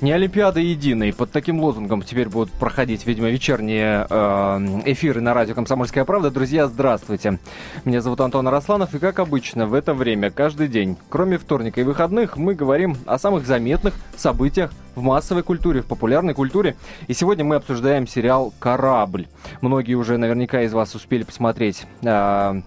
Не Олимпиада единой. Под таким лозунгом теперь будут проходить, видимо, вечерние э, эфиры на радио «Комсомольская правда». Друзья, здравствуйте. Меня зовут Антон Арасланов, и как обычно, в это время, каждый день, кроме вторника и выходных, мы говорим о самых заметных событиях в массовой культуре, в популярной культуре. И сегодня мы обсуждаем сериал «Корабль». Многие уже наверняка из вас успели посмотреть э,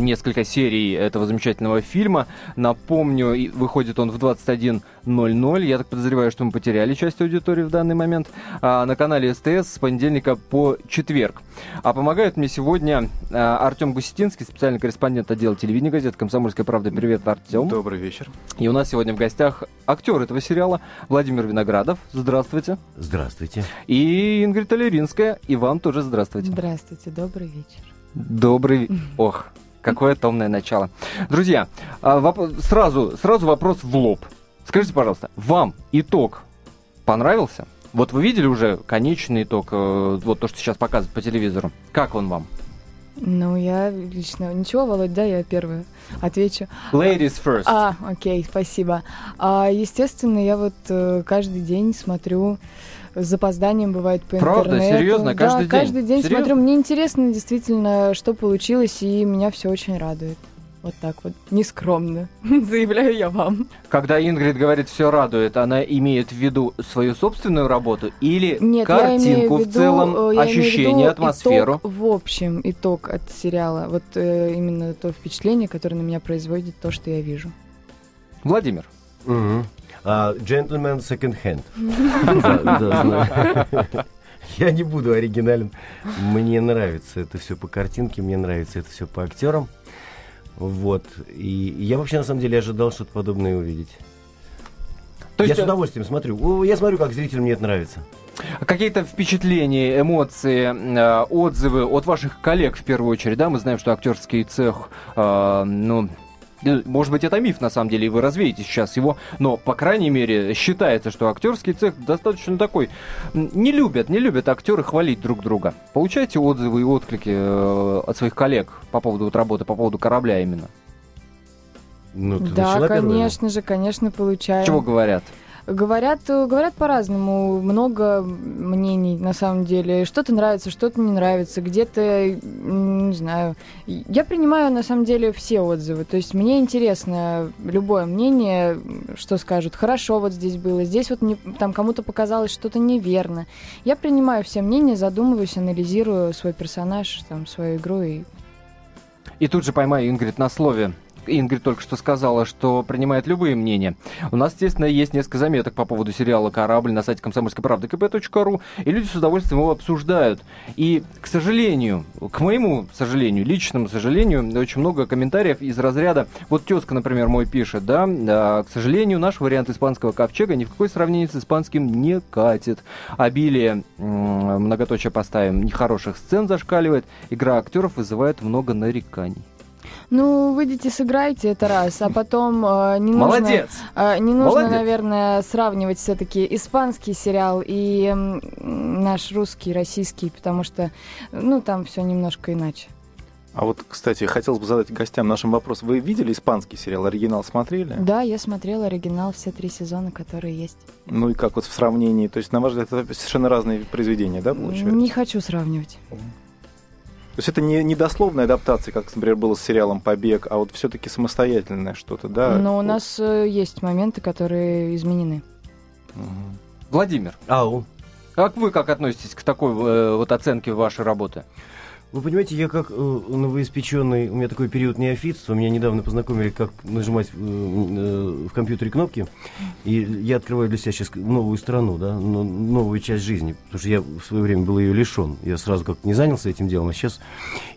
несколько серий этого замечательного фильма. Напомню, выходит он в 21.00. Я так подозреваю, что мы потеряли часть аудитории в данный момент. А, на канале СТС с понедельника по четверг. А помогает мне сегодня а, Артем Гусетинский, специальный корреспондент отдела телевидения газеты «Комсомольская правда». Привет, Артем. Добрый вечер. И у нас сегодня в гостях актер этого сериала Владимир Виноградов. Здравствуйте. Здравствуйте. И Ингрид Толеринская. И вам тоже здравствуйте. Здравствуйте, добрый вечер. Добрый... Ох, Какое томное начало. Друзья, а, сразу, сразу вопрос в лоб. Скажите, пожалуйста, вам итог понравился? Вот вы видели уже конечный итог, э, вот то, что сейчас показывают по телевизору. Как он вам? Ну, я лично... Ничего, Володь, да, я первая отвечу. Ladies first. А, окей, спасибо. А, естественно, я вот э, каждый день смотрю с запозданием бывает по Правда? интернету. Серьезно? Каждый да, день? каждый день Серьезно? смотрю. Мне интересно действительно, что получилось, и меня все очень радует. Вот так вот, нескромно, заявляю я вам. Когда Ингрид говорит «все радует», она имеет в виду свою собственную работу или Нет, картинку в, виду, в целом, я ощущение, в атмосферу? Итог, в общем, итог от сериала. Вот э, именно то впечатление, которое на меня производит то, что я вижу. Владимир. Угу. Hand. да, да, знаю. Я не буду оригинален. Мне нравится это все по картинке, мне нравится это все по актерам. Вот. И я вообще на самом деле ожидал что-то подобное увидеть. То есть... Я с удовольствием смотрю. Я смотрю, как зритель мне это нравится. Какие-то впечатления, эмоции, э, отзывы от ваших коллег в первую очередь, да? Мы знаем, что актерский цех, э, ну, может быть, это миф, на самом деле, и вы развеете сейчас его, но, по крайней мере, считается, что актерский цех достаточно такой. Не любят, не любят актеры хвалить друг друга. Получаете отзывы и отклики э, от своих коллег по поводу вот работы, по поводу корабля именно? Ну, да, конечно же, конечно, получаем. Чего говорят? Говорят, говорят по-разному, много мнений на самом деле. Что-то нравится, что-то не нравится, где-то, не знаю. Я принимаю на самом деле все отзывы. То есть мне интересно любое мнение, что скажут. Хорошо вот здесь было, здесь вот мне, там кому-то показалось что-то неверно. Я принимаю все мнения, задумываюсь, анализирую свой персонаж, там, свою игру и и тут же поймаю Ингрид на слове. Ингрид только что сказала, что принимает любые мнения. У нас, естественно, есть несколько заметок по поводу сериала «Корабль» на сайте комсомольской правды kp.ru, и люди с удовольствием его обсуждают. И, к сожалению, к моему сожалению, личному сожалению, очень много комментариев из разряда, вот тезка, например, мой пишет, да, к сожалению, наш вариант испанского ковчега ни в какое сравнение с испанским не катит. Обилие, многоточие поставим, нехороших сцен зашкаливает, игра актеров вызывает много нареканий. Ну, выйдите, сыграйте это раз, а потом э, не нужно... Молодец! Э, не нужно, Молодец. наверное, сравнивать все-таки испанский сериал и э, наш русский, российский, потому что, ну, там все немножко иначе. А вот, кстати, хотелось бы задать гостям нашим вопрос. Вы видели испанский сериал? Оригинал смотрели? Да, я смотрела оригинал все три сезона, которые есть. Ну и как вот в сравнении? То есть, на ваш взгляд, это совершенно разные произведения, да, получается? Не хочу сравнивать. То есть это не, не дословная адаптация, как, например, было с сериалом «Побег», а вот все-таки самостоятельное что-то, да? Но у нас э, есть моменты, которые изменены. Угу. Владимир. Ау. Как вы как относитесь к такой э, вот оценке вашей работы? Вы понимаете, я как э, новоиспеченный, у меня такой период неофитства, меня недавно познакомили, как нажимать э, э, в компьютере кнопки, и я открываю для себя сейчас новую страну, да, новую часть жизни, потому что я в свое время был ее лишен, я сразу как не занялся этим делом, а сейчас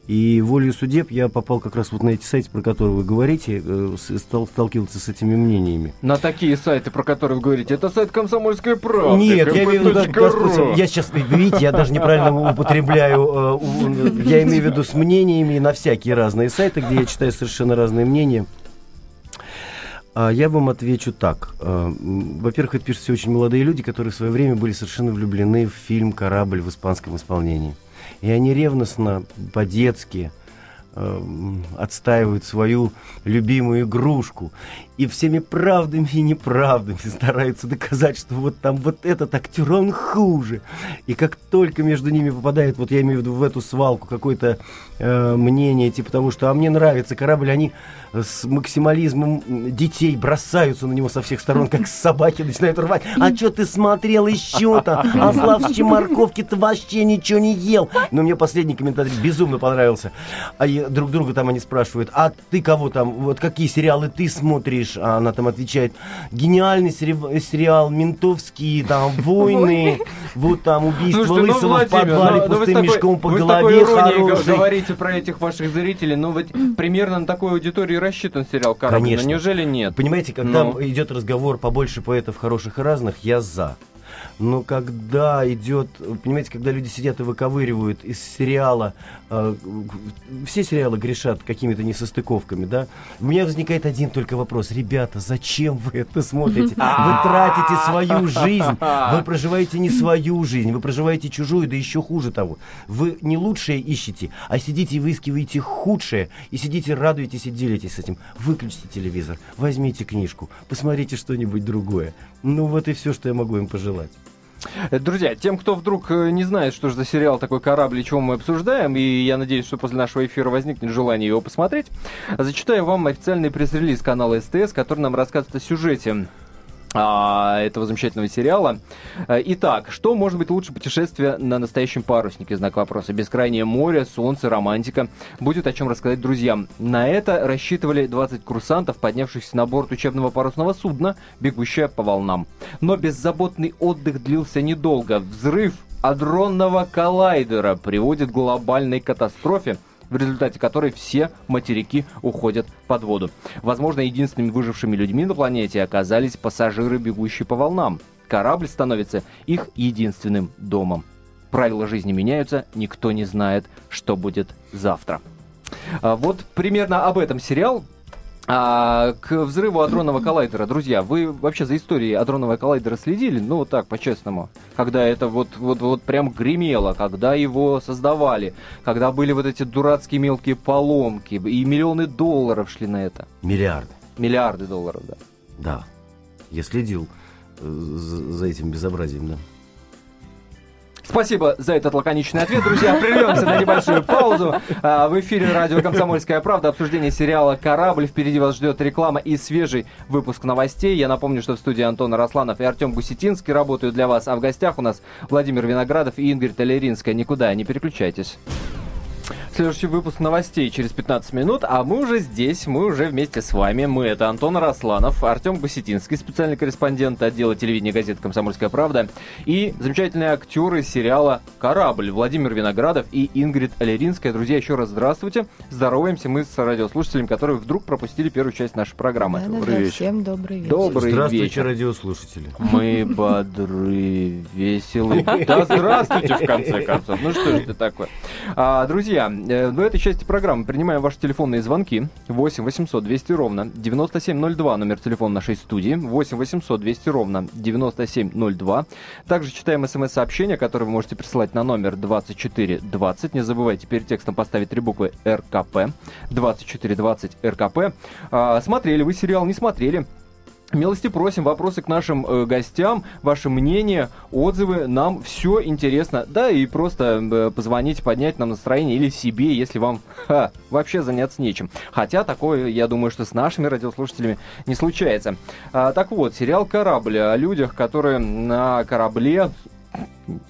и волею судеб я попал как раз вот на эти сайты, про которые вы говорите, э, стал сталкиваться с этими мнениями. На такие сайты, про которые вы говорите, это сайт «Комсомольской правды». Нет, я виду, я сейчас, видите, я даже неправильно употребляю, э, я имею в виду с мнениями на всякие разные сайты, где я читаю совершенно разные мнения. А я вам отвечу так. Э, во-первых, это пишут все очень молодые люди, которые в свое время были совершенно влюблены в фильм «Корабль» в испанском исполнении. И они ревностно, по-детски отстаивают свою любимую игрушку и всеми правдами и неправдами стараются доказать, что вот там вот этот актер, он хуже. И как только между ними попадает, вот я имею в виду в эту свалку, какое-то э, мнение, типа того, что «а мне нравится корабль», они с максимализмом детей бросаются на него со всех сторон, как собаки начинают рвать. «А что ты смотрел еще-то? А славчи морковки-то вообще ничего не ел!» Но мне последний комментарий безумно понравился. А я, друг друга там они спрашивают, «А ты кого там? Вот какие сериалы ты смотришь?» а она там отвечает, гениальный сери- сериал, ментовские, там, войны, вот там убийство Слушайте, ну, Лысого в Владимир, подвале, ну, ну, пустым такой- мешком по голове, хороший. говорите про этих ваших зрителей, ну вот примерно на такой аудитории рассчитан сериал но неужели нет? Понимаете, когда Ну. идет разговор побольше поэтов хороших и разных, я за. Но когда идет, понимаете, когда люди сидят и выковыривают из сериала, э, все сериалы грешат какими-то несостыковками, да, у меня возникает один только вопрос. Ребята, зачем вы это смотрите? Вы тратите свою жизнь, вы проживаете не свою жизнь, вы проживаете чужую, да еще хуже того. Вы не лучшее ищете, а сидите и выискиваете худшее, и сидите, радуетесь и делитесь с этим. Выключите телевизор, возьмите книжку, посмотрите что-нибудь другое. Ну вот и все, что я могу им пожелать. Друзья, тем, кто вдруг э, не знает, что же за сериал такой «Корабль» и чего мы обсуждаем, и я надеюсь, что после нашего эфира возникнет желание его посмотреть, зачитаю вам официальный пресс-релиз канала СТС, который нам рассказывает о сюжете а, этого замечательного сериала. Э, Итак, что может быть лучше путешествия на настоящем паруснике? Знак вопроса. Бескрайнее море, солнце, романтика. Будет о чем рассказать друзьям. На это рассчитывали 20 курсантов, поднявшихся на борт учебного парусного судна, бегущее по волнам. Но беззаботный отдых длился недолго. Взрыв адронного коллайдера приводит к глобальной катастрофе, в результате которой все материки уходят под воду. Возможно, единственными выжившими людьми на планете оказались пассажиры, бегущие по волнам. Корабль становится их единственным домом. Правила жизни меняются, никто не знает, что будет завтра. А, Вот примерно об этом сериал. А, к взрыву адронного коллайдера, друзья, вы вообще за историей адронного коллайдера следили? Ну, вот так, по-честному. Когда это вот, вот, вот прям гремело, когда его создавали, когда были вот эти дурацкие мелкие поломки, и миллионы долларов шли на это. Миллиарды. Миллиарды долларов, да. Да. Я следил э, за за этим безобразием, да. Спасибо за этот лаконичный ответ, друзья. Прервемся на небольшую паузу. А, В эфире радио «Комсомольская правда». Обсуждение сериала «Корабль». Впереди вас ждет реклама и свежий выпуск новостей. Я напомню, что в студии Антон Росланов и Артем Гусетинский работают для вас. А в гостях у нас Владимир Виноградов и Ингрид Толеринская. Никуда не переключайтесь. Следующий выпуск новостей через 15 минут, а мы уже здесь, мы уже вместе с вами. Мы это Антон Росланов, Артем Гусетинский, специальный корреспондент отдела телевидения газеты «Комсомольская правда» и замечательные актеры сериала «Корабль» Владимир Виноградов и Ингрид Алеринская. Друзья, еще раз здравствуйте. Здороваемся мы с радиослушателями, которые вдруг пропустили первую часть нашей программы. Да-да-да, Добрый вечер. всем добрый вечер. Добрый Здравствуйте, вечер. радиослушатели. Мы бодры, веселы. Да здравствуйте, в конце концов. Ну что же это такое? А, друзья, в этой части программы принимаем ваши телефонные звонки. 8 800 200 ровно 9702, номер телефона нашей студии. 8 800 200 ровно 9702. Также читаем смс-сообщения, которые вы можете присылать на номер 2420. Не забывайте перед текстом поставить три буквы РКП. 2420 РКП. А, смотрели вы сериал, не смотрели? Милости просим, вопросы к нашим э, гостям, ваше мнение, отзывы, нам все интересно. Да, и просто э, позвонить, поднять нам настроение или себе, если вам ха, вообще заняться нечем. Хотя такое, я думаю, что с нашими радиослушателями не случается. А, так вот, сериал «Корабль» о людях, которые на корабле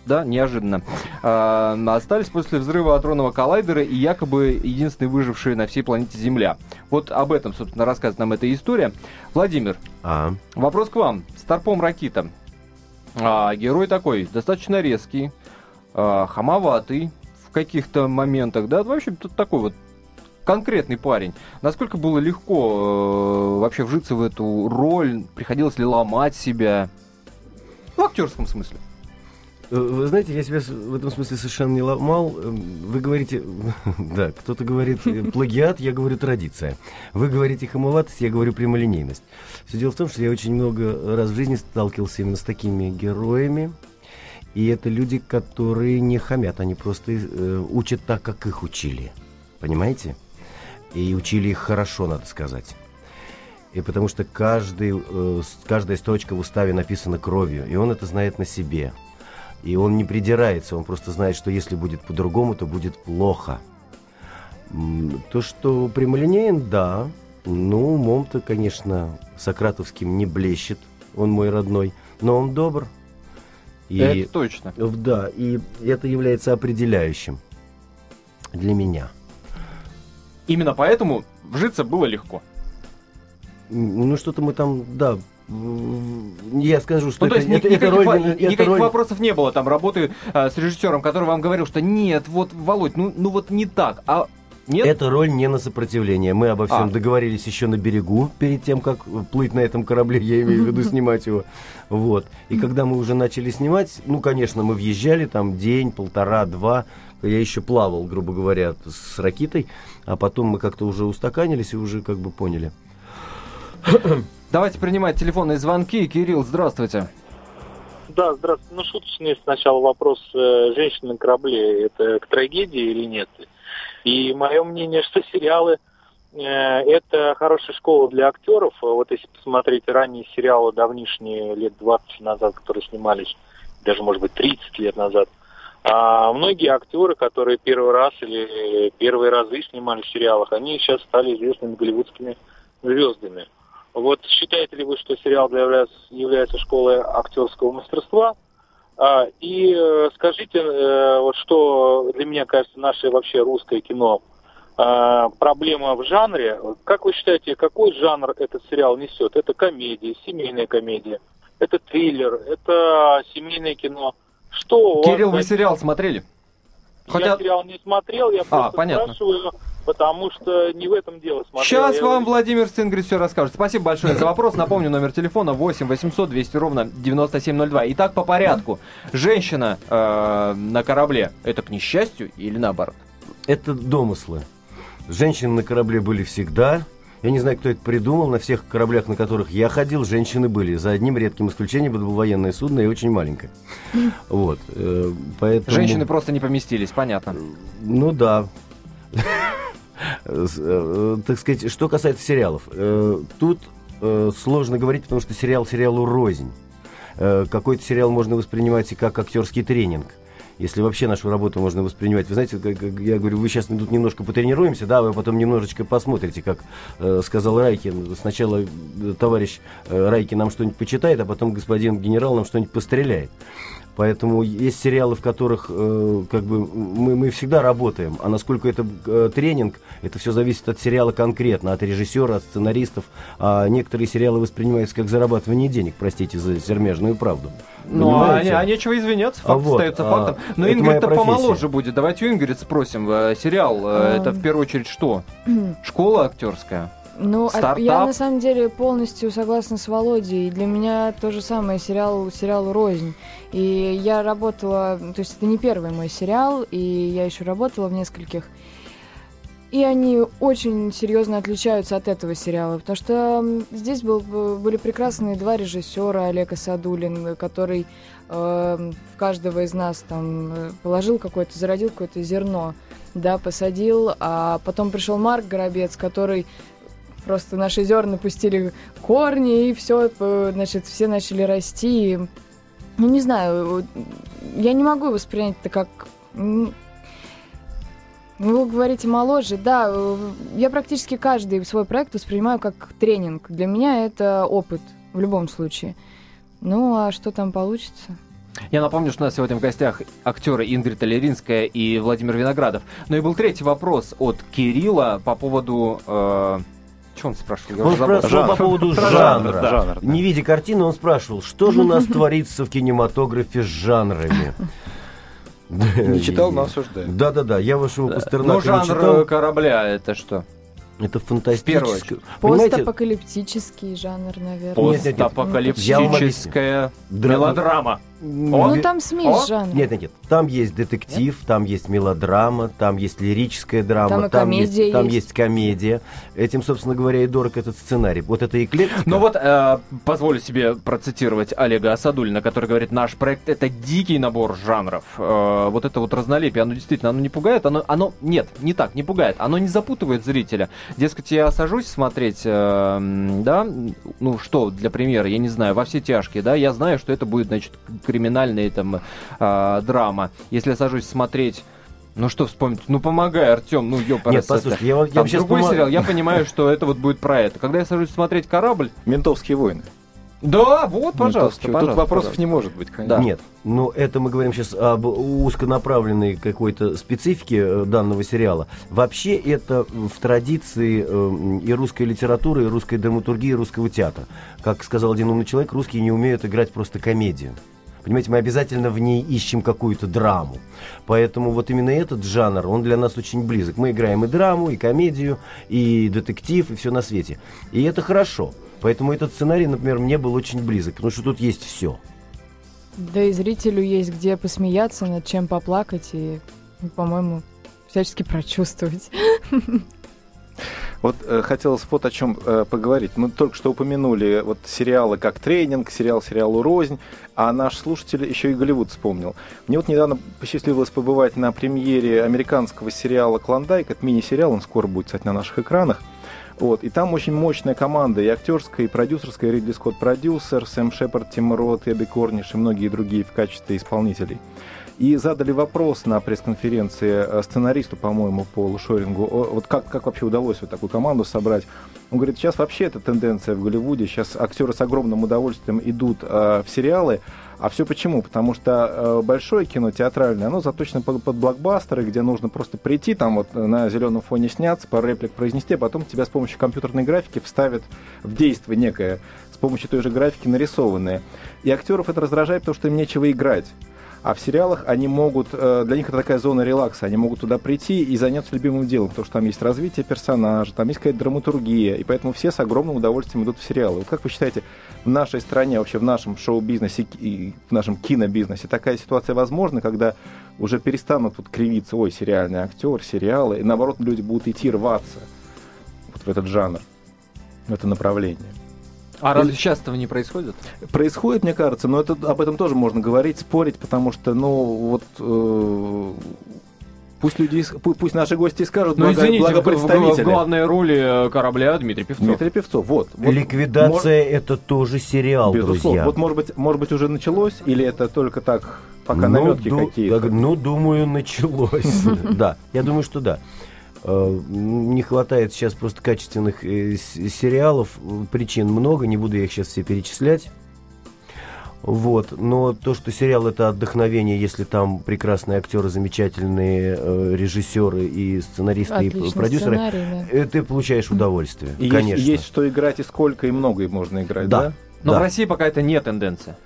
да, неожиданно. А, остались после взрыва адронного коллайдера и якобы единственные выжившие на всей планете Земля. Вот об этом, собственно, рассказывает нам эта история. Владимир, А, вопрос к вам. Старпом Ракита. А, герой такой, достаточно резкий, а, хамоватый в каких-то моментах, да, в общем, тут такой вот конкретный парень. Насколько было легко э, вообще вжиться в эту роль? Приходилось ли ломать себя? В актерском смысле. Э, вы знаете, я себя в этом смысле совершенно не ломал. Эм, Вы говорите, да, кто-то говорит э, плагиат, я говорю традиция. Вы говорите хамоватость, я говорю прямолинейность. Все дело в том, что я очень много раз в жизни сталкивался именно с такими героями. И это люди, которые не хамят, они просто э, учат так, как их учили. Понимаете? И учили их хорошо, надо сказать. И потому что каждый, э, каждая строчка в уставе написана кровью, и он это знает на себе. И он не придирается, он просто знает, что если будет по-другому, то будет плохо. То, что прямолинеен, да. Ну, умом-то, конечно, сократовским не блещет. Он мой родной. Но он добр. И, Это точно. Да, и это является определяющим для меня. Именно поэтому вжиться было легко. Ну, что-то мы там, да, я скажу, что Ну, то это, есть ни- это- никаких, это роль... не- это никаких роль- вопросов не было там работы а, с режиссером, который вам говорил, что нет, вот, Володь, ну, ну вот не так. А нет? Это роль не на сопротивление. Мы обо всем А. договорились еще на берегу, перед тем, как плыть на этом корабле, я имею в виду снимать его. Вот. И когда мы уже начали снимать, ну, конечно, мы въезжали там день, полтора, два. Я еще плавал, грубо говоря, с ракетой, а потом мы как-то уже устаканились и уже как бы поняли. Давайте принимать телефонные звонки. Кирилл, здравствуйте. Да, здравствуйте. Ну, шуточный сначала вопрос э, женщины на корабле. Это к трагедии или нет? И мое мнение, что сериалы э, это хорошая школа для актеров. Вот если посмотреть ранние сериалы давнишние, лет 20 назад, которые снимались, даже, может быть, 30 лет назад, а многие актеры, которые первый раз или первые разы снимались в сериалах, они сейчас стали известными голливудскими звездами. Вот считаете ли вы, что сериал является, является школой актерского мастерства? А, и э, скажите, э, вот что для меня кажется наше вообще русское кино а, проблема в жанре. Как вы считаете, какой жанр этот сериал несет? Это комедия, семейная комедия, это триллер, это семейное кино. Что вас Кирилл, вы сериал смотрели? Я Хотя- сериал не смотрел, я просто понятно. спрашиваю, потому что не в этом дело смотрел. Сейчас Я- вам Владимир Стингрид все расскажет. Спасибо большое за вопрос. Напомню, номер телефона 8 800 200 ровно 9702. Итак, по порядку. Женщина э, на корабле, это к несчастью или наоборот? Это домыслы. Женщины на корабле были всегда. Я не знаю, кто это придумал. На всех кораблях, на которых я ходил, женщины были. За одним редким исключением, это было военное судно и очень маленькое. Вот. э, Поэтому... Женщины просто не поместились, понятно. Ну да. Э, Так сказать, что касается сериалов. э, Тут э, сложно говорить, потому что сериал сериалу рознь. Какой-то сериал можно воспринимать и как актерский тренинг. Если вообще нашу работу можно воспринимать. Вы знаете, как, я говорю, вы сейчас тут немножко потренируемся, да, вы потом немножечко посмотрите, как э, сказал Райкин. Сначала товарищ э, Райкин нам что-нибудь почитает, а потом господин генерал нам что-нибудь постреляет. Поэтому есть сериалы, в которых э, как бы мы, мы всегда работаем, а насколько это э, тренинг, это все зависит от сериала конкретно, от режиссера, от сценаристов. А некоторые сериалы воспринимаются как зарабатывание денег, простите за сермяжную правду. Ну, а, Понимаете? не- а нечего извиняться, А факт вот, остается а, фактом. Но Ингрид-то помоложе будет. Давайте у Ингрид спросим. Э, Сериал, А. это в первую очередь что? Школа актерская? Ну, Стартап. я на самом деле полностью согласна с Володей. Для меня то же самое сериал, сериал «Рознь». И я работала, то есть это не первый мой сериал, и я еще работала в нескольких. И они очень серьезно отличаются от этого сериала, потому что здесь был, были прекрасные два режиссера, Олег Асадулин, который э, в каждого из нас там э, положил какое-то, зародил какое-то зерно, да, посадил, а потом пришел Марк Горобец, который просто наши зерна пустили корни, и все, значит, все начали расти. Ну, не знаю, вот, я не могу воспринять это как... м, Вы говорите моложе, да, э, я практически каждый свой проект воспринимаю как тренинг. Для меня это опыт в любом случае. Ну, а что там получится? Я напомню, что у нас сегодня в гостях актеры Ингрид Толеринская и Владимир Виноградов. Ну и был третий вопрос от Кирилла по поводу... Э, что он спрашивал? Я Он спрашивал Жанр. по поводу Жанр, жанра. да. Жанр, да. Не видя картины, он спрашивал, что же у нас творится в кинематографе с жанрами. Не читал, но осуждаю. Да-да-да, я вашего Ну, Пастернака не жанр читал. э, корабля это что? Это фантастическое. Постапокалиптический жанр, наверное. Постапокалиптическая Драма. мелодрама. Ну, там смесь О! жанров. Нет, нет, нет. Там есть детектив, там есть мелодрама, там есть лирическая драма, Там и есть, комедия там есть. есть комедия. Этим, собственно говоря, и дорог этот сценарий. Вот это эклектика. Ну вот, э, позволю себе процитировать Олега Асадулина, который говорит, наш проект это дикий набор жанров. Э, вот это вот разнолепие, оно действительно, оно не пугает, оно, оно, нет, не так, не пугает, оно не запутывает зрителя. Дескать, я сажусь смотреть, э, да, ну что, для примера, я не знаю, во все тяжкие, да, я знаю, что это будет, значит, криминальная там э, драма. Если я сажусь смотреть ну что вспомнить? Ну помогай, Артем, ну ёпарас. Нет, послушайте, я я Там вам сейчас другой помо- сериал, я понимаю, что это вот будет про это. Когда я сажусь смотреть корабль, Ментовские войны. да, вот, пожалуйста, Ментовские. пожалуйста. Тут вопросов пожалуйста. не может быть, Да. конечно. Нет, ну это мы говорим сейчас об узконаправленной какой-то специфике э, данного сериала. Вообще это в традиции э, и русской литературы, и русской драматургии, и русского театра. Как сказал один умный человек, русские не умеют играть просто комедию. Понимаете, мы обязательно в ней ищем какую-то драму. Поэтому вот именно этот жанр, он для нас очень близок. Мы играем и драму, и комедию, и детектив, и все на свете. И это хорошо. Поэтому этот сценарий, например, мне был очень близок, потому что тут есть все. Да и зрителю есть где посмеяться, над чем поплакать и, по-моему, всячески прочувствовать. Вот э, хотелось вот о чем э, поговорить. Мы только что упомянули вот сериалы как «Тренинг», сериал «Сериалу рознь», а наш слушатель еще и Голливуд вспомнил. Мне вот недавно посчастливилось побывать на премьере американского сериала «Клондайк». Это мини-сериал, он скоро будет, кстати, на наших экранах. Вот, и там очень мощная команда, и актерская, и продюсерская, Ридли Скотт продюсер, Сэм Шепард, Тим Рот, Эбби Корниш и многие другие в качестве исполнителей. И задали вопрос на пресс-конференции э, сценаристу, по-моему, Полу Шорингу, вот как, как вообще удалось вот такую команду собрать. Он говорит, сейчас вообще это тенденция в Голливуде, сейчас актеры с огромным удовольствием идут э, в сериалы, а все почему? Потому что э, большое кино театральное, оно заточено под, под блокбастеры, где нужно просто прийти, там вот э, на зеленом фоне сняться, пару реплик произнести, а потом тебя с помощью компьютерной графики вставят в действие некое, с помощью той же графики нарисованное. И актеров это раздражает, потому что им нечего играть. А в сериалах они могут, э, для них это такая зона релакса, они могут туда прийти и заняться любимым делом, потому что там есть развитие персонажа, там есть какая-то драматургия, и поэтому все с огромным удовольствием идут в сериалы. Вот как вы считаете, в нашей стране, вообще в нашем шоу-бизнесе и в нашем кинобизнесе такая ситуация возможна, когда уже перестанут вот кривиться, ой, сериальный актер, сериалы, и наоборот люди будут идти рваться вот в этот жанр, в это направление? А разве сейчас этого не происходит? Происходит, мне кажется, но это, об этом тоже можно говорить, спорить, потому что, ну, вот... э, Пусть люди, пусть наши гости скажут, Ну, благо, извините, благо в, в- в главной роли э, корабля Дмитрий Певцов. Дмитрий Певцов, вот. вот Ликвидация это тоже сериал, Безусловно. друзья. Вот, может быть, может быть, уже началось, или это только так, пока Ну, наметки ду- какие-то? Ну, думаю, началось. Да, я думаю, что да. Э, Не хватает сейчас просто качественных э, сериалов. Причин много, не буду я их сейчас все перечислять. Вот, но то, что сериал это отдохновение, если там прекрасные актеры, замечательные э, режиссеры и сценаристы и Отличный продюсеры, сценарий, да. э, ты получаешь удовольствие, И конечно. есть, есть что играть и сколько, и много и можно играть, Да. да? Но Да. в России пока это не тенденция.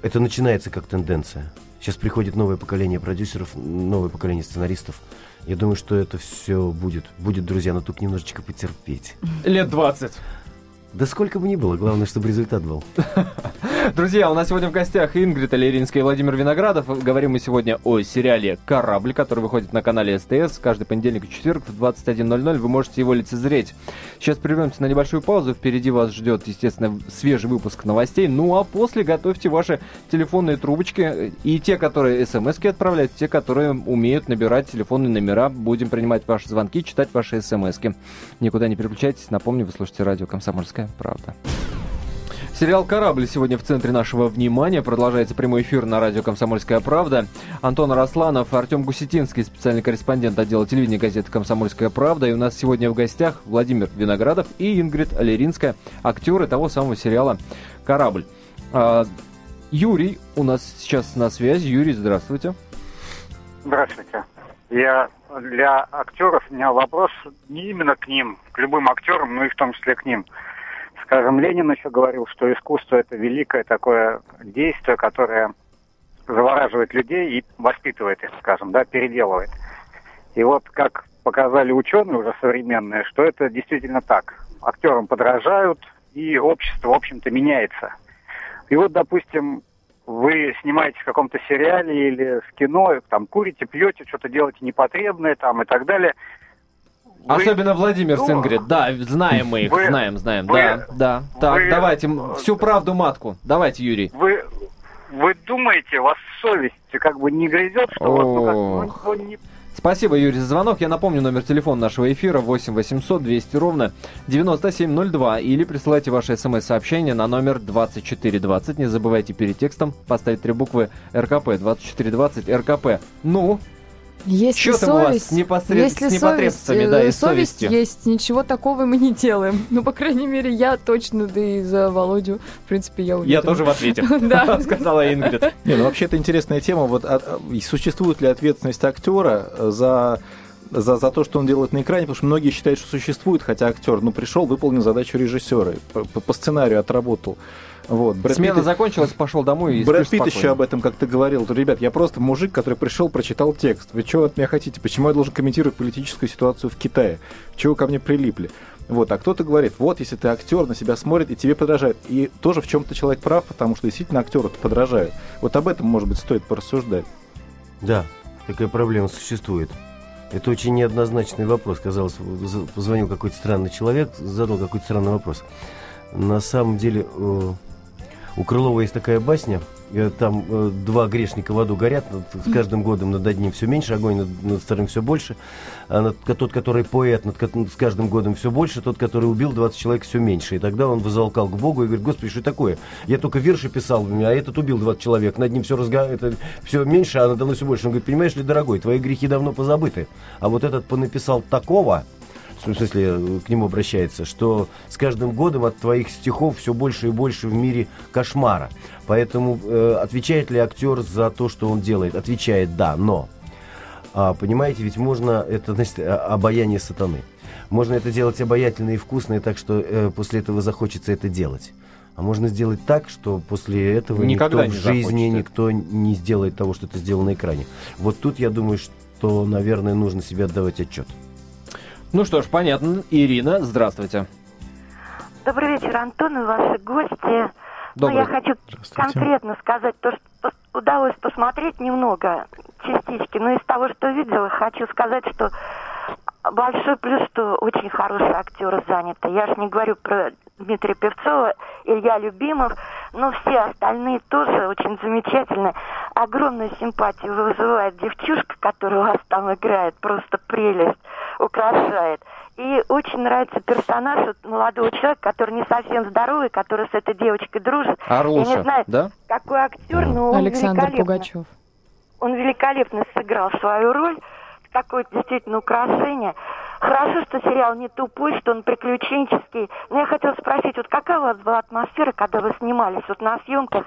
Это начинается как тенденция. Сейчас приходит новое поколение продюсеров, новое поколение сценаристов. Я думаю, что это все будет. Будет, друзья, но только немножечко потерпеть. Лет 20. Да сколько бы ни было, главное, чтобы результат был. Друзья, у нас сегодня в гостях Ингрид Алеринская и Владимир Виноградов. Говорим мы сегодня о сериале «Корабль», который выходит на канале СТС каждый понедельник и четверг в 21.00. Вы можете его лицезреть. Сейчас прервемся на небольшую паузу. Впереди вас ждет, естественно, свежий выпуск новостей. Ну а после готовьте ваши телефонные трубочки. И те, которые смс-ки отправляют, те, которые умеют набирать телефонные номера. Будем принимать ваши звонки, читать ваши смс-ки. Никуда не переключайтесь. Напомню, вы слушаете радио «Комсомольская правда». Сериал «Корабль» сегодня в центре нашего внимания. Продолжается прямой эфир на радио «Комсомольская правда». Антон Арасланов, Артем Гусетинский, специальный корреспондент отдела телевидения газеты «Комсомольская правда». И у нас сегодня в гостях Владимир Виноградов и Ингрид Алеринская, актеры того самого сериала «Корабль». А, Юрий у нас сейчас на связи. Юрий, здравствуйте. Здравствуйте. Я для актеров у меня вопрос не именно к ним, к любым актерам, но и в том числе к ним. Скажем, Ленин еще говорил, что искусство это великое такое действие, которое завораживает людей и воспитывает их, скажем, да, переделывает. И вот как показали ученые уже современные, что это действительно так. Актерам подражают, и общество, в общем-то, меняется. И вот, допустим, вы снимаетесь в каком-то сериале или в кино, там курите, пьете, что-то делаете непотребное там и так далее. Вы... Особенно Владимир ну, Сингрид. Да, знаем мы их, вы... знаем, знаем. Вы... Да, да. Так, вы... давайте всю правду матку. Давайте, Юрий. Вы, вы думаете, вас совесть как бы не грызет, что вот, ну, как, ну, не Спасибо, Юрий, за звонок. Я напомню номер телефона нашего эфира 8 800 200 ровно 9702 или присылайте ваше смс-сообщение на номер 2420. Не забывайте перед текстом поставить три буквы РКП. 2420 РКП. Ну, если Что совесть, у вас непосред... если с непотребствами, совесть, да, и совесть совестью? есть, ничего такого мы не делаем. Ну, по крайней мере, я точно, да и за Володю, в принципе, я уверена. Я тоже в ответе, сказала Ингрид. Не, ну вообще это интересная тема. Вот а, существует ли ответственность актера за за, за то, что он делает на экране, потому что многие считают, что существует, хотя актер, ну, пришел, выполнил задачу режиссера, по, по сценарию отработал. Вот. Брэд Смена Питт... закончилась, пошел домой и Брэд Питт еще об этом как-то говорил. Ребят, я просто мужик, который пришел, прочитал текст. Вы что от меня хотите? Почему я должен комментировать политическую ситуацию в Китае? Чего вы ко мне прилипли? Вот, а кто-то говорит, вот, если ты актер, на себя смотрит и тебе подражает. И тоже в чем-то человек прав, потому что действительно актеру подражают. Вот об этом, может быть, стоит порассуждать. Да, такая проблема существует. Это очень неоднозначный вопрос. Казалось, позвонил какой-то странный человек, задал какой-то странный вопрос. На самом деле, э, у Крылова есть такая басня, э, там э, два грешника в аду горят, с каждым годом над одним все меньше, огонь над, над вторым все больше, а над, тот, который поэт, над, с каждым годом все больше, тот, который убил 20 человек, все меньше. И тогда он возолкал к Богу и говорит, Господи, что такое? Я только верши писал, а этот убил 20 человек, над ним все, разга... это, все меньше, а надо мной все больше. Он говорит, понимаешь ли, дорогой, твои грехи давно позабыты, а вот этот понаписал такого, в смысле, к нему обращается, что с каждым годом от твоих стихов все больше и больше в мире кошмара. Поэтому э, отвечает ли актер за то, что он делает? Отвечает да, но. А, понимаете, ведь можно, это значит обаяние сатаны. Можно это делать обаятельно и вкусно, и так что э, после этого захочется это делать. А можно сделать так, что после этого Никогда никто в жизни захочется. никто не сделает того, что ты сделал на экране. Вот тут я думаю, что, наверное, нужно себе отдавать отчет. Ну что ж, понятно. Ирина, здравствуйте. Добрый вечер, Антон и ваши гости. Добрый. Ну, я хочу конкретно сказать то, что удалось посмотреть немного частички, но из того, что видела, хочу сказать, что большой плюс, что очень хорошие актеры заняты. Я же не говорю про Дмитрия Певцова, Илья Любимов, но все остальные тоже очень замечательные. Огромную симпатию вызывает девчушка, которая у вас там играет, просто прелесть украшает. И очень нравится персонаж вот, молодого человека, который не совсем здоровый, который с этой девочкой дружит. Орлуша, Я не знаю, да? какой актер, но он Александр Пугачев. Он великолепно сыграл свою роль. Такое действительно украшение. Хорошо, что сериал не тупой, что он приключенческий. Но я хотела спросить, вот какая у вас была атмосфера, когда вы снимались вот на съемках?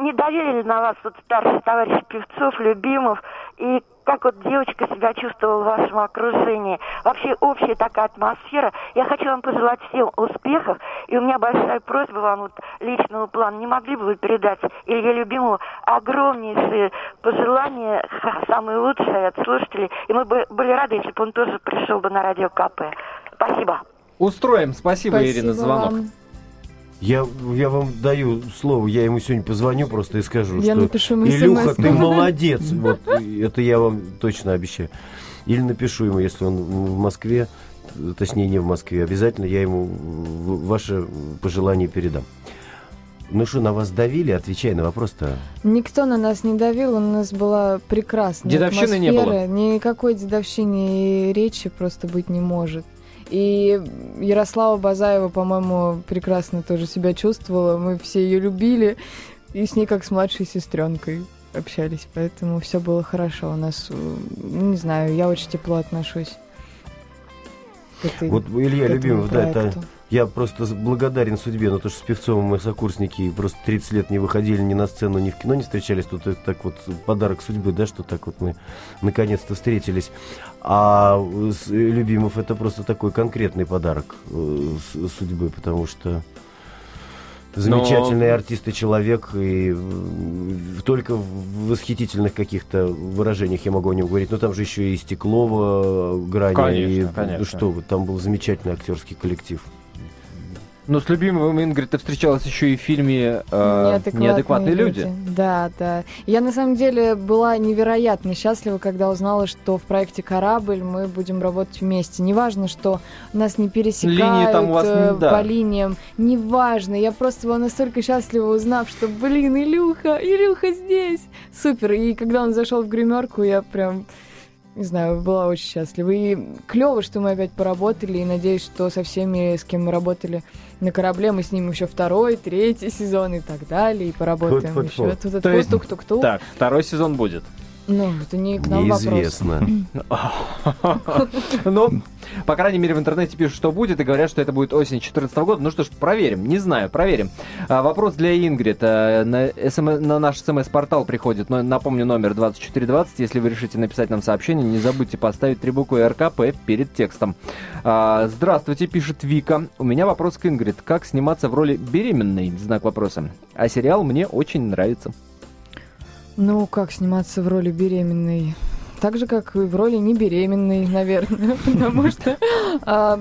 Не доверили на вас вот старший товарищ Певцов, Любимов? И как вот девочка себя чувствовала в вашем окружении. Вообще общая такая атмосфера. Я хочу вам пожелать всем успехов. И у меня большая просьба вам вот личного плана. Не могли бы вы передать Илье Любимому огромнейшие пожелания, самые лучшие от слушателей. И мы бы были рады, если бы он тоже пришел бы на радио КП. Спасибо. Устроим. Спасибо, Спасибо Ирина, за звонок. Вам. Я, я вам даю слово, я ему сегодня позвоню просто и скажу, я что напишу ему Илюха, ты молодец. Вот, это я вам точно обещаю. Или напишу ему, если он в Москве, точнее не в Москве, обязательно я ему ваше пожелание передам. Ну что, на вас давили? Отвечай на вопрос-то. Никто на нас не давил, у нас была прекрасная Дедовщины атмосфера. не было? Никакой дедовщины и речи просто быть не может. И Ярослава Базаева, по-моему, прекрасно тоже себя чувствовала. Мы все ее любили. И с ней как с младшей сестренкой общались. Поэтому все было хорошо. У нас, не знаю, я очень тепло отношусь. Этой, вот Илья Любимов, да, это я просто благодарен судьбе, но то, что с Певцовым мы сокурсники просто 30 лет не выходили ни на сцену, ни в кино не встречались. Тут это так вот подарок судьбы, да, что так вот мы наконец-то встретились. А с Любимов это просто такой конкретный подарок э, судьбы, потому что замечательный Но... артист и человек, и только в восхитительных каких-то выражениях я могу о нем говорить. Но там же еще и Стеклова, Грани, конечно, и конечно. что, там был замечательный актерский коллектив. Но с любимым Ингрид ты встречалась еще и в фильме э, «Неадекватные, люди». Да, да. Я на самом деле была невероятно счастлива, когда узнала, что в проекте «Корабль» мы будем работать вместе. Неважно, что нас не пересекают Линии там у вас, э, да. по линиям. Неважно. Я просто была настолько счастлива, узнав, что, блин, Илюха, Илюха здесь. Супер. И когда он зашел в гримерку, я прям не знаю, была очень счастлива. И клево, что мы опять поработали, и надеюсь, что со всеми, с кем мы работали на корабле, мы снимем еще второй, третий сезон и так далее, и поработаем Фу-фу-фу. еще. Тут То есть- тук-тук-тук. Так, второй сезон будет. Ну, это не к нам. Неизвестно. Ну, по крайней мере, в интернете пишут, что будет, и говорят, что это будет осень 2014 года. Ну что ж, проверим. Не знаю, проверим. А, вопрос для Ингрид. А, на, СМ на наш смс-портал приходит, но, напомню, номер 2420. Если вы решите написать нам сообщение, не забудьте поставить три буквы РКП перед текстом. А, здравствуйте, пишет Вика. У меня вопрос к Ингрид. Как сниматься в роли беременной? Знак вопроса. А сериал мне очень нравится. Ну, как сниматься в роли беременной? Так же, как и в роли не беременной, наверное, потому что а,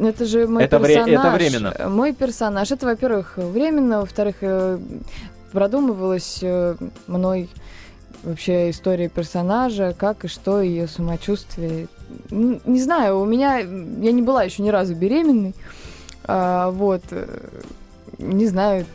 это же мой Это вре- персонаж. это временно. Мой персонаж. Это, во-первых, временно, во-вторых, э, продумывалась э, мной вообще история персонажа, как и что, ее самочувствие. Не знаю, у меня... Я не была еще ни разу беременной. А, вот. э, Не знаю.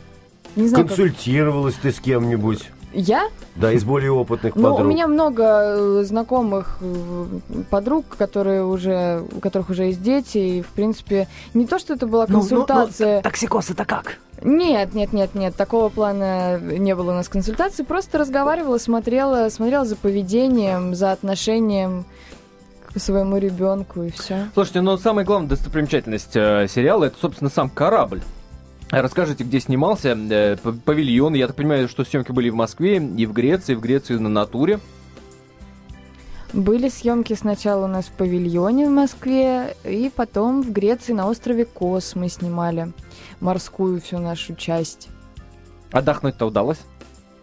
Не знаю, как- Консультировалась ты с кем-нибудь? Я? Да, из более опытных Ну, подруг. у меня много э, знакомых э, подруг, которые уже, у которых уже есть дети, и, в принципе, не то, что это была Ну, консультация. токсикоз это как? Нет, нет, нет, нет, такого плана не было у нас консультации. Просто разговаривала, смотрела, смотрела за поведением, за отношением к своему ребенку и все. Слушайте, ну самая главная достопримечательность э, сериала это, собственно, сам корабль. Расскажите, где снимался э, павильон. Я так понимаю, что съемки были в Москве, и в Греции, и в Греции на натуре. Были съемки сначала у нас в павильоне в Москве, и потом в Греции на острове Кос мы снимали морскую всю нашу часть. Отдохнуть-то удалось?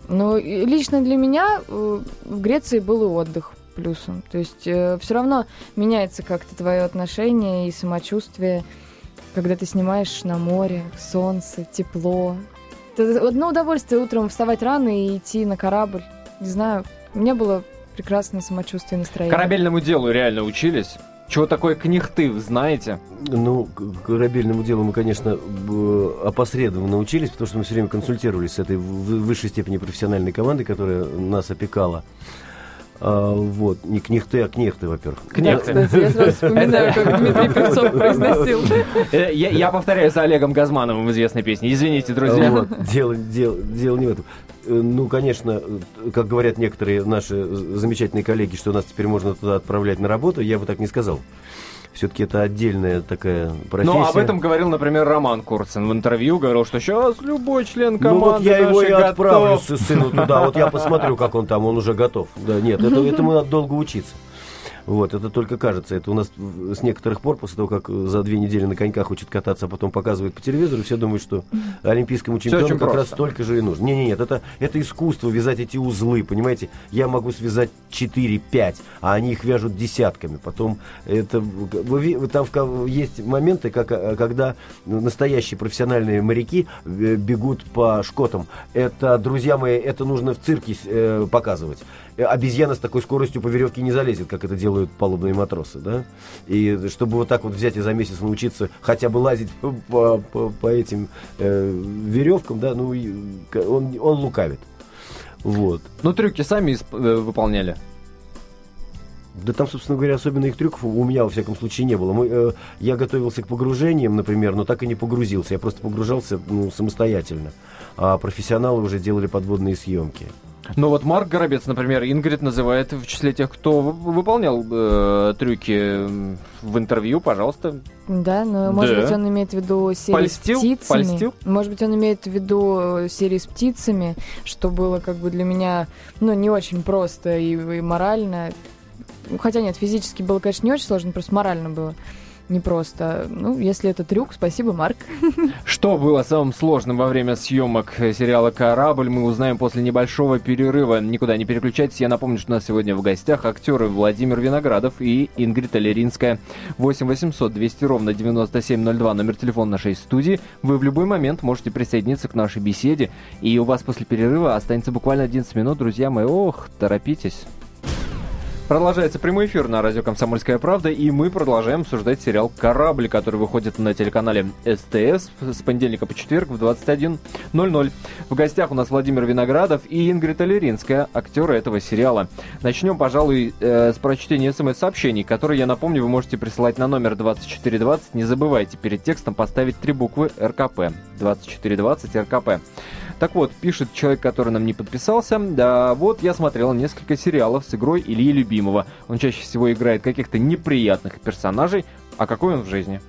Ну, лично для меня э, в Греции был и отдых плюсом. То есть все равно меняется как-то твое отношение и самочувствие, когда ты снимаешь на море, солнце, тепло. Это одно удовольствие утром вставать рано и идти на корабль. Не знаю, у меня было прекрасное самочувствие и настроение. Корабельному делу реально учились. Чего такое книхты, знаете? Ну, корабельному делу мы, конечно, опосредованно учились, потому что мы все время консультировались с этой высшей степени профессиональной командой, которая нас опекала. А, вот, не кнехты, а кнехты, во-первых. Кнехты. кстати, я сразу вспоминаю, как Дмитрий Певцов произносил. Э, Я, я повторяю за Олегом Газмановым в известной песне. Извините, друзья. Вот, дело, дело, дело не в этом. Э, Ну, конечно, э, как говорят некоторые наши замечательные коллеги, что нас теперь можно туда отправлять на работу, я бы так не сказал. Все-таки это отдельная такая профессия. Но об этом говорил, например, Роман Курцин в интервью. Говорил, что сейчас любой член команды Ну вот я его и нашей отправлю готов. с- сыну туда. Вот я посмотрю, как он там, он уже готов. Да, нет, это, этому надо долго учиться. Вот, это только кажется. Это у нас с некоторых пор, после того, как за две недели на коньках учат кататься, а потом показывают по телевизору, все думают, что олимпийскому чемпиону как раз просто. столько же и нужно. Не, не, нет, это, это искусство вязать эти узлы, понимаете? Я могу связать 4-5, а они их вяжут десятками. Потом это вы там есть моменты, как, э, когда настоящие профессиональные моряки э, бегут по шкотам. Это, друзья мои, это нужно в цирке э, показывать. Э, Обезьяна с такой скоростью по веревке не залезет, как это делают палубные матросы, да? И чтобы вот так вот взять и за месяц научиться хотя бы лазить по, по- по- этим э, веревкам, да, ну, он, он лукавит. Вот. Ну, трюки сами исп- э, выполняли. Да там, собственно говоря, особенных трюков у меня, во всяком случае, не было. Мы, э, я готовился к погружениям, например, но так и не погрузился. Я просто погружался ну, самостоятельно. А профессионалы уже делали подводные съемки. Ну вот Марк Горобец, например, Ингрид называет в числе тех, кто выполнял э, трюки в интервью, пожалуйста. Да, но может Да. быть он имеет в виду серии Польстил? с птицами. Польстил? Может быть он имеет в виду э, серии с птицами, что было как бы для меня, ну, не очень просто и, и морально. Хотя нет, физически было, конечно, не очень сложно, просто морально было. Непросто. Ну, если это трюк, спасибо, Марк. Что было самым сложным во время съемок сериала «Корабль», мы узнаем после небольшого перерыва. Никуда не переключайтесь. Я напомню, что у нас сегодня в гостях актеры Владимир Виноградов и Ингрид Алеринская. 8 800 200 ровно 9702, номер телефона нашей студии. Вы в любой момент можете присоединиться к нашей беседе. И у вас после перерыва останется буквально 11 минут, друзья мои. Ох, торопитесь. Продолжается прямой эфир на радио «Комсомольская правда», и мы продолжаем обсуждать сериал «Корабль», который выходит на телеканале СТС с понедельника по четверг в 21.00. В гостях у нас Владимир Виноградов и Ингрид Алеринская, актеры этого сериала. Начнем, пожалуй, э, с прочтения смс-сообщений, которые, я напомню, вы можете присылать на номер 2420. Не забывайте перед текстом поставить три буквы РКП. 2420 РКП. Так вот, пишет человек, который нам не подписался. Да, вот я смотрел несколько сериалов с игрой Ильи Любимого. Он чаще всего играет каких-то неприятных персонажей. А какой он в жизни?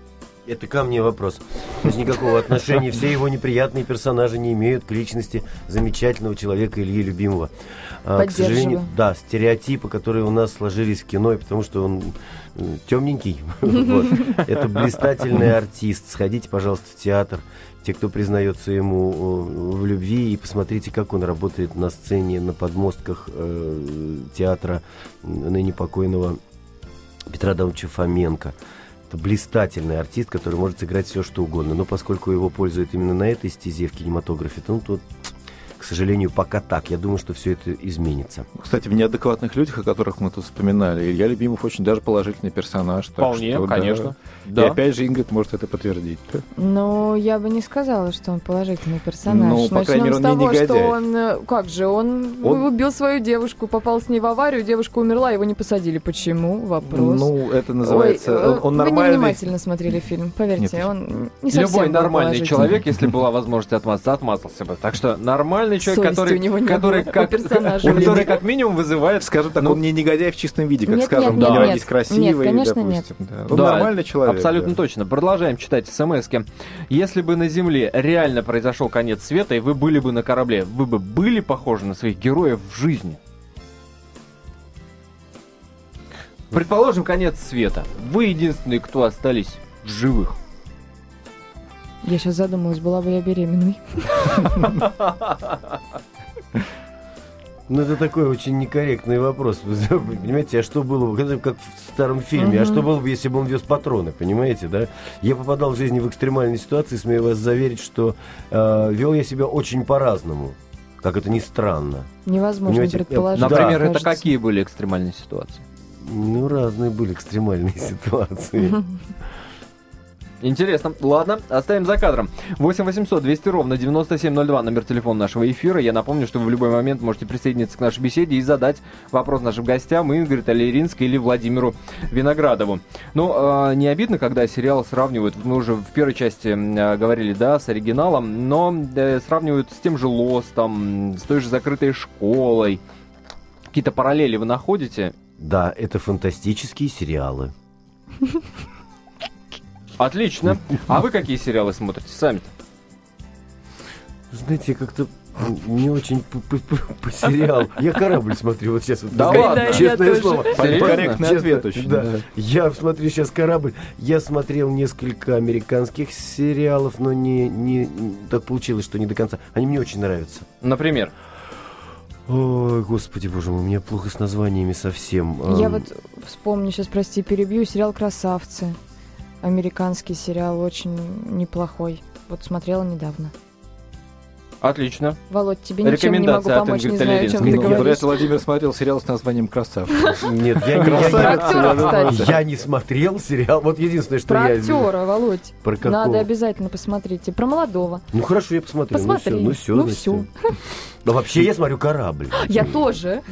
Это ко мне вопрос. То есть никакого отношения. Все его неприятные персонажи не имеют к личности замечательного человека Ильи Любимого. А, к сожалению, да, стереотипы, которые у нас сложились в кино, потому что он темненький. Это блистательный артист. Сходите, пожалуйста, в театр те, кто признается ему в любви, и посмотрите, как он работает на сцене, на подмостках э, театра ныне покойного Петра Адамовича Фоменко. Это блистательный артист, который может сыграть все, что угодно. Но поскольку его пользуют именно на этой стезе в кинематографе, то, ну, к сожалению, пока так. Я думаю, что все это изменится. Кстати, в неадекватных людях, о которых мы тут вспоминали, Илья Любимов очень даже положительный персонаж. Вполне, что, конечно. Да. И опять же, Ингрид может это подтвердить. Ну, я бы не сказала, что он положительный персонаж. Ну, по крайней мере, он с того, не негодяй. что он... э, Как же, он, Он- убил свою девушку, попал с ней в аварию, девушка умерла, его не посадили. Почему? Вопрос. Ну, это называется... Ой, он Вы нормальный... невнимательно смотрели фильм, поверьте, Нет, он не совсем Любой нормальный человек, если была возможность отмазаться, отмазался бы. Так что нормальный человек, Совести который, у него не который, было, как, у который как минимум вызывает... Скажем так, Ну, он не негодяй в чистом виде, как Нет, скажем, нет, не нет, родись нет. красивый, Нет, конечно, допустим. Да. Он Да, нормальный человек. Абсолютно да. точно. Продолжаем читать смс -ки. Если бы на Земле реально произошел конец света, и вы были бы на корабле, вы бы были похожи на своих героев в жизни? Предположим, конец света. Вы единственные, кто остались в живых. Я сейчас задумалась, была бы я беременной. Ну, это такой очень некорректный вопрос. Понимаете, а что было бы, это как в старом фильме, а Мгм. что было бы, если бы он вез патроны, понимаете, да? Я попадал в жизни в экстремальные ситуации, смею вас заверить, что э, вел я себя очень по-разному. Как это ни странно. Невозможно Понимаете, предположить. Да, Например, это кажется. какие были экстремальные ситуации? Ну, разные были экстремальные ситуации. Интересно. Ладно, оставим за кадром. 8 800 200 ровно 9702 номер телефона нашего эфира. Я напомню, что вы в любой момент можете присоединиться к нашей беседе и задать вопрос нашим гостям Ингрид Алеринской или Владимиру Виноградову. Ну, э, не обидно, когда сериал сравнивают, мы уже в первой части э, говорили, да, с оригиналом, но э, сравнивают с тем же Лостом, с той же закрытой школой. Какие-то параллели вы находите? Да, это фантастические сериалы. Отлично. А вы какие сериалы смотрите сами-то? Знаете, я как-то не очень по, по- по- по сериалу. Я корабль смотрю вот сейчас. Вот, Да ладно? Честное Я слово. Корректный ответ очень. да. да. Я смотрю сейчас корабль. Я смотрел несколько американских сериалов, но не, не так получилось, что не до конца. Они мне очень нравятся. Например? Ой, господи, боже мой, у меня плохо с названиями совсем. Я вот вспомню, сейчас, прости, перебью, сериал «Красавцы». Американский сериал, очень неплохой. Вот смотрела недавно. Отлично. Володь, тебе ничем не могу помочь, не знаю, о чем ты Ну, говоришь. вряд ли Владимир смотрел сериал с названием «Красавчик». Нет, я не, я, смотрел сериал. Вот единственное, что Про я... актера, Володь. Про какого? Надо обязательно посмотрите. Про молодого. Ну хорошо, я посмотрю. Посмотри. Ну все, Ну всё. Но вообще я смотрю корабль. Я тоже.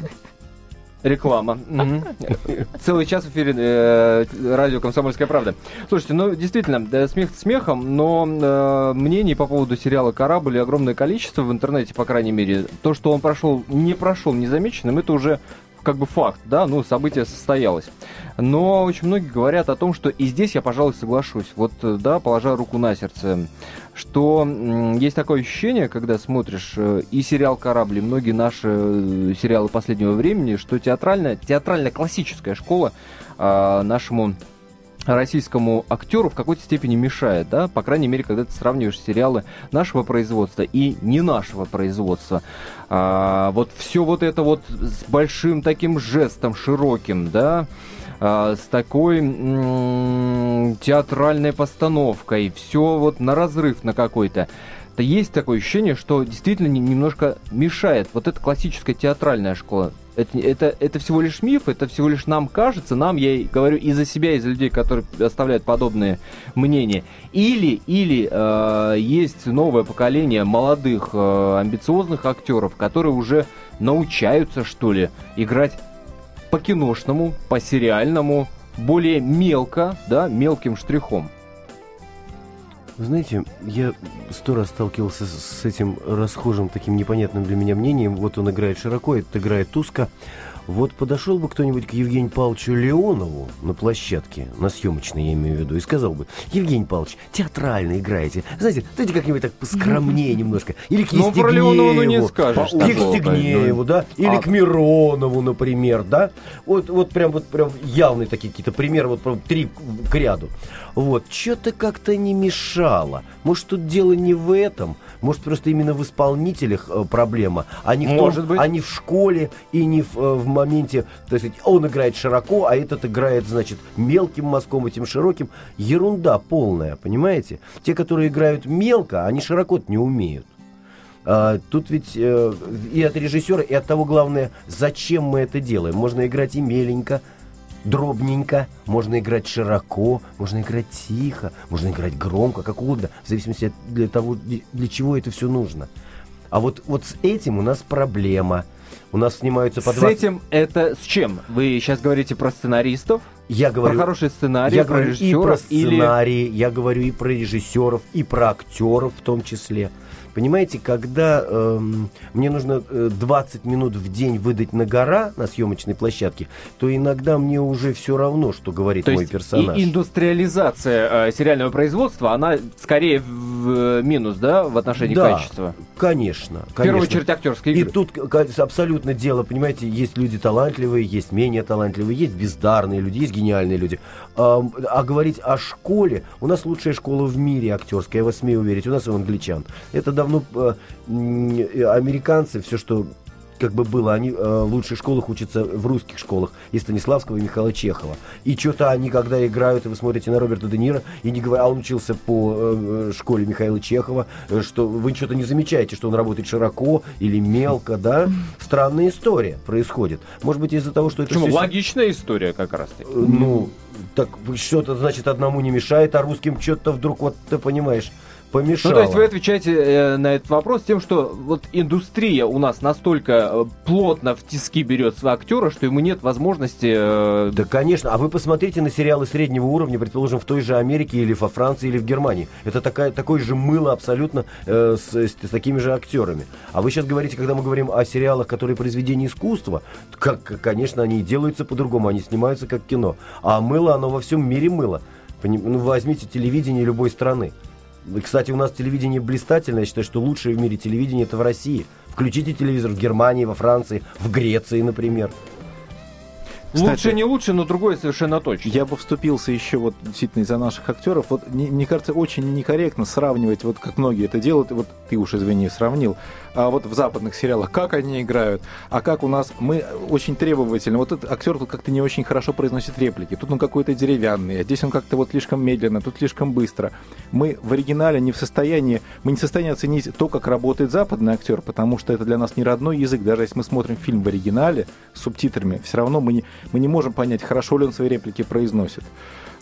Реклама. Целый час в эфире э, радио «Комсомольская правда». Слушайте, ну, действительно, смех смехом, но э, мнений по поводу сериала «Корабль» огромное количество в интернете, по крайней мере. То, что он прошел, не прошел незамеченным, это уже как бы факт, да, ну, событие состоялось. Но очень многие говорят о том, что и здесь я, пожалуй, соглашусь. Вот, э, да, положа руку на сердце, что есть такое ощущение, когда смотришь э, и сериал «Корабль», и многие наши э, сериалы последнего времени, что театральная, театрально-классическая школа а, нашему российскому актеру в какой-то степени мешает, да, по крайней мере, когда ты сравниваешь сериалы нашего производства и не нашего производства. А, вот все вот это вот с большим таким жестом широким, да, а, с такой м- театральной постановкой, все вот на разрыв на какой-то. То есть такое ощущение, что действительно немножко мешает вот эта классическая театральная школа. Это, это, это всего лишь миф, это всего лишь нам кажется, нам, я говорю и за себя, и за людей, которые оставляют подобные мнения. Или, или э, есть новое поколение молодых, э, амбициозных актеров, которые уже научаются, что ли, играть по киношному, по сериальному, более мелко, да, мелким штрихом. Вы знаете, я сто раз сталкивался с этим расхожим, таким непонятным для меня мнением. Вот он играет широко, этот играет узко. Вот подошел бы кто-нибудь к Евгению Павловичу Леонову на площадке, на съемочной, я имею в виду, и сказал бы, Евгений Павлович, театрально играете. Знаете, давайте как-нибудь так поскромнее немножко. Или к Ну, про ну не скажешь. Или к Стегнееву, да? Или А. к Миронову, например, да? Вот, вот прям вот прям явные такие какие-то примеры, вот прям три к ряду. Вот, что-то как-то не мешало. Может, тут дело не в этом, может, просто именно в исполнителях э, проблема, а не в, том, а не в школе и не в, э, в моменте, то есть он играет широко, а этот играет, значит, мелким мазком, этим широким. Ерунда полная, понимаете? Те, которые играют мелко, они широко не умеют. А, тут ведь э, и от режиссера, и от того, главное, зачем мы это делаем. Можно играть и меленько, дробненько, можно играть широко, можно играть тихо, можно играть громко, как угодно, в зависимости от для того, для чего это все нужно. А вот, вот с этим у нас проблема. У нас снимаются по С 20... этим это с чем? Вы сейчас говорите про сценаристов, Я говорю, про хороший сценарий, я про говорю и про режиссеров или... сценарии, я говорю и про режиссеров, и про актеров в том числе. Понимаете, когда эм, мне нужно э, 20 минут в день выдать на гора на съемочной площадке, то иногда мне уже все равно, что говорит То мой есть персонаж. и индустриализация э, сериального производства, она скорее в э, минус, да, в отношении Да, качества? Конечно, В первую конечно. очередь актерской И игры. тут к- абсолютно дело, понимаете, есть люди талантливые, есть менее талантливые, есть бездарные люди, есть гениальные люди. А, а говорить о школе, у нас лучшая школа в мире актерская, я вас смею уверить, у нас и у англичан. Это давно э, м, э, американцы, все, что как бы было, они э, в лучших школах учатся в русских школах, и Станиславского, и Михаила Чехова. И что-то они, когда играют, и вы смотрите на Роберта Де Ниро, и не говорят, а он учился по э, школе Михаила Чехова, э, что вы что-то не замечаете, что он работает широко или мелко, да? Странная история происходит. Может быть, из-за того, что это Почему? всё- Логичная история как раз таки. Э, Ну, так что-то, значит, одному не мешает, а русским что-то вдруг, вот ты понимаешь, помешало. Ну, то есть вы отвечаете э, на этот вопрос тем, что вот индустрия у нас настолько э, плотно в тиски берет своего актера, что ему нет возможности... э, Да, конечно. А вы посмотрите на сериалы среднего уровня, предположим, в той же Америке или во Франции или в Германии. Это такая, такое же мыло абсолютно э, с, с- с такими же актерами. А вы сейчас говорите, когда мы говорим о сериалах, которые произведения искусства, как, конечно, они делаются по-другому, они снимаются как кино. А мыло, оно во всем мире мыло. Ну, возьмите телевидение любой страны. И, Кстати, у нас телевидение блистательное. Я считаю, что лучшее в мире телевидение это в России. Включите телевизор в Германии, во Франции, в Греции, например. Кстати, лучше не лучше, но другое совершенно точно. Я бы вступился еще вот действительно из-за наших актеров. Вот не- мне кажется, очень некорректно сравнивать, вот как многие это делают, вот ты уж извини, сравнил, а вот в западных сериалах, как они играют, а как у нас, мы очень требовательны. Вот этот актер тут как-то не очень хорошо произносит реплики. Тут он какой-то деревянный, а здесь он как-то вот слишком медленно, тут слишком быстро. Мы в оригинале не в состоянии, мы не в состоянии оценить то, как работает западный актер, потому что это для нас не родной язык. Даже если мы смотрим фильм в оригинале с субтитрами, все равно мы не, мы не можем понять, хорошо ли он свои реплики произносит.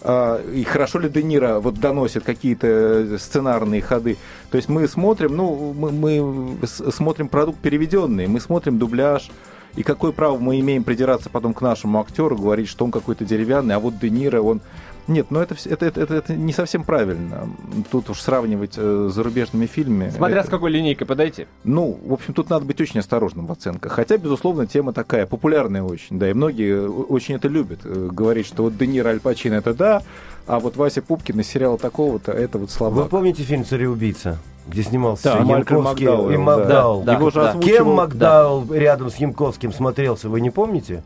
А, И хорошо ли Де Ниро вот доносит какие-то сценарные ходы. То есть мы смотрим, ну, мы, мы смотрим продукт переведенный, мы смотрим дубляж. И какое право мы имеем придираться потом к нашему актеру, говорить, что он какой-то деревянный, а вот Де Ниро, он... Нет, ну это, это, это, это, это не совсем правильно. Тут уж сравнивать э, с зарубежными фильмами. Смотря это- с какой линейкой подойти. ну, в общем, тут надо быть очень осторожным в оценках. Хотя, безусловно, тема такая, популярная очень, да, и многие очень это любят. э, Говорить, что вот Де Ниро, Аль Пачино это да, а вот Вася Пупкин из сериала такого-то, это вот Вы слова. помните фильм «Цареубийца»? Где снимался Да, Янковский Макдауэлл, и да. Макдауэлл. Да, Его же да. озвучивал... Кем Макдауэлл рядом с Янковским смотрелся, вы не помните?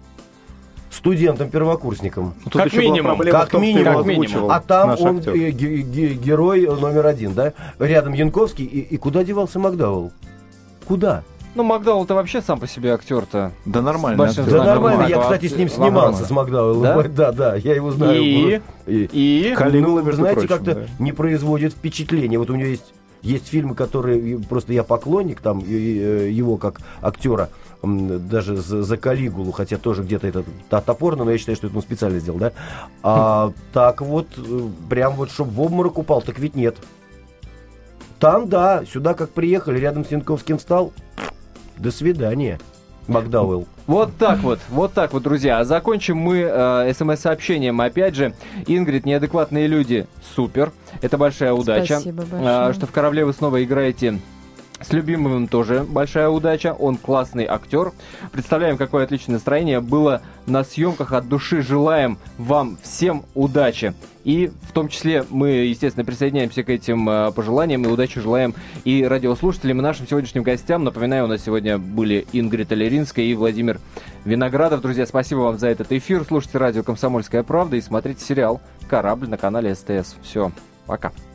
Студентом-первокурсником. Ну, тут Как минимум. Как том, минимум. Как минимум. озвучивал А там наш он э, ге- ге- герой номер один, да? Рядом Янковский. И, и куда девался Макдауэлл? Куда? Ну, Макдауэлл-то вообще сам по себе актер-то. Да нормально. большим актер. Да нормально, я, кстати, с ним снимался, с Макдауэллом. Да? Да, да, я его знаю. И? И- И... Калигула, ну, знаете, как-то да. не производит впечатления. Вот у меня есть есть фильмы, которые просто я поклонник там э, его как актера даже за, за Калигулу, хотя тоже где-то это топорно, но я считаю, что это он специально сделал, да. А так вот э, прям вот чтобы в обморок упал, так ведь нет. Там да, сюда как приехали, рядом с Янковским стал. До свидания, Макдауэлл. Вот так вот, вот так вот, друзья. А закончим мы э, смс-сообщением. Опять же, Ингрид, неадекватные люди, супер. Это большая удача. Спасибо А, большое. что в корабле вы снова играете с любимым тоже большая удача. Он классный актер. Представляем, какое отличное настроение было на съемках. От души желаем вам всем удачи. И в том числе мы, естественно, присоединяемся к этим э, пожеланиям и удачи желаем и радиослушателям, и нашим сегодняшним гостям. Напоминаю, у нас сегодня были Ингрид Алеринская и Владимир Виноградов. Друзья, спасибо вам за этот эфир. Слушайте радио «Комсомольская правда» и смотрите сериал «Корабль» на канале СТС. Все, пока.